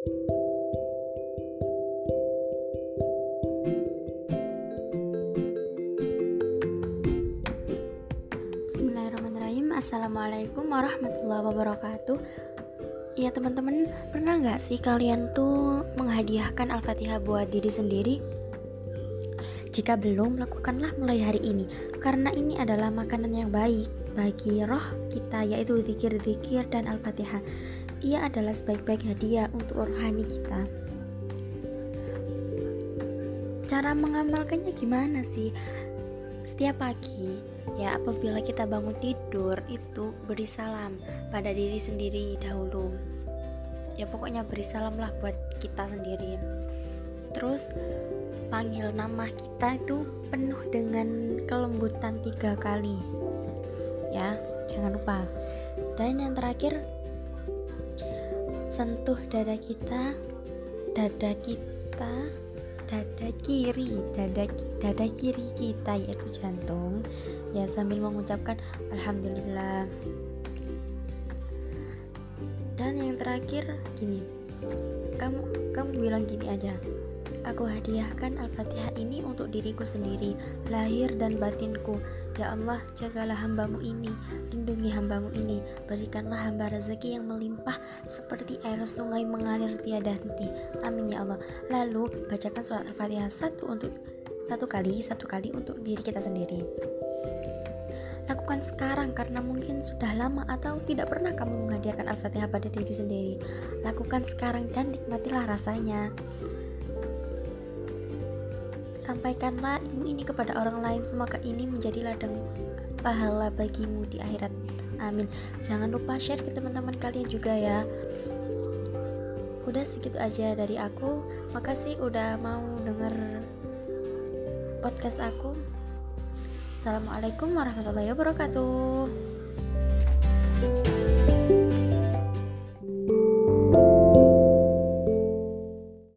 Bismillahirrahmanirrahim. Assalamualaikum warahmatullahi wabarakatuh. Ya teman-teman pernah nggak sih kalian tuh menghadiahkan Al-Fatihah buat diri sendiri? Jika belum, lakukanlah mulai hari ini. Karena ini adalah makanan yang baik bagi roh kita yaitu zikir-zikir dan Al-Fatihah Ia adalah sebaik-baik hadiah untuk rohani kita Cara mengamalkannya gimana sih? Setiap pagi, ya apabila kita bangun tidur itu beri salam pada diri sendiri dahulu. Ya pokoknya beri salam lah buat kita sendiri. Terus panggil nama kita itu penuh dengan kelembutan tiga kali. Ya, jangan lupa. Dan yang terakhir sentuh dada kita, dada kita dada kiri dada dada kiri kita yaitu jantung. Ya sambil mengucapkan alhamdulillah. Dan yang terakhir gini. Kamu kamu bilang gini aja. Aku hadiahkan Al-Fatihah ini untuk diriku sendiri, lahir dan batinku. Ya Allah, jagalah hambamu ini, lindungi hambamu ini, berikanlah hamba rezeki yang melimpah seperti air sungai mengalir tiada henti. Amin ya Allah. Lalu bacakan surat Al-Fatihah satu untuk satu kali, satu kali untuk diri kita sendiri. Lakukan sekarang karena mungkin sudah lama atau tidak pernah kamu menghadiahkan Al-Fatihah pada diri sendiri. Lakukan sekarang dan nikmatilah rasanya. Sampaikanlah ilmu ini kepada orang lain, semoga ini menjadi ladang pahala bagimu di akhirat. Amin. Jangan lupa share ke teman-teman kalian juga ya. Udah segitu aja dari aku. Makasih udah mau denger podcast aku. Assalamualaikum warahmatullahi wabarakatuh.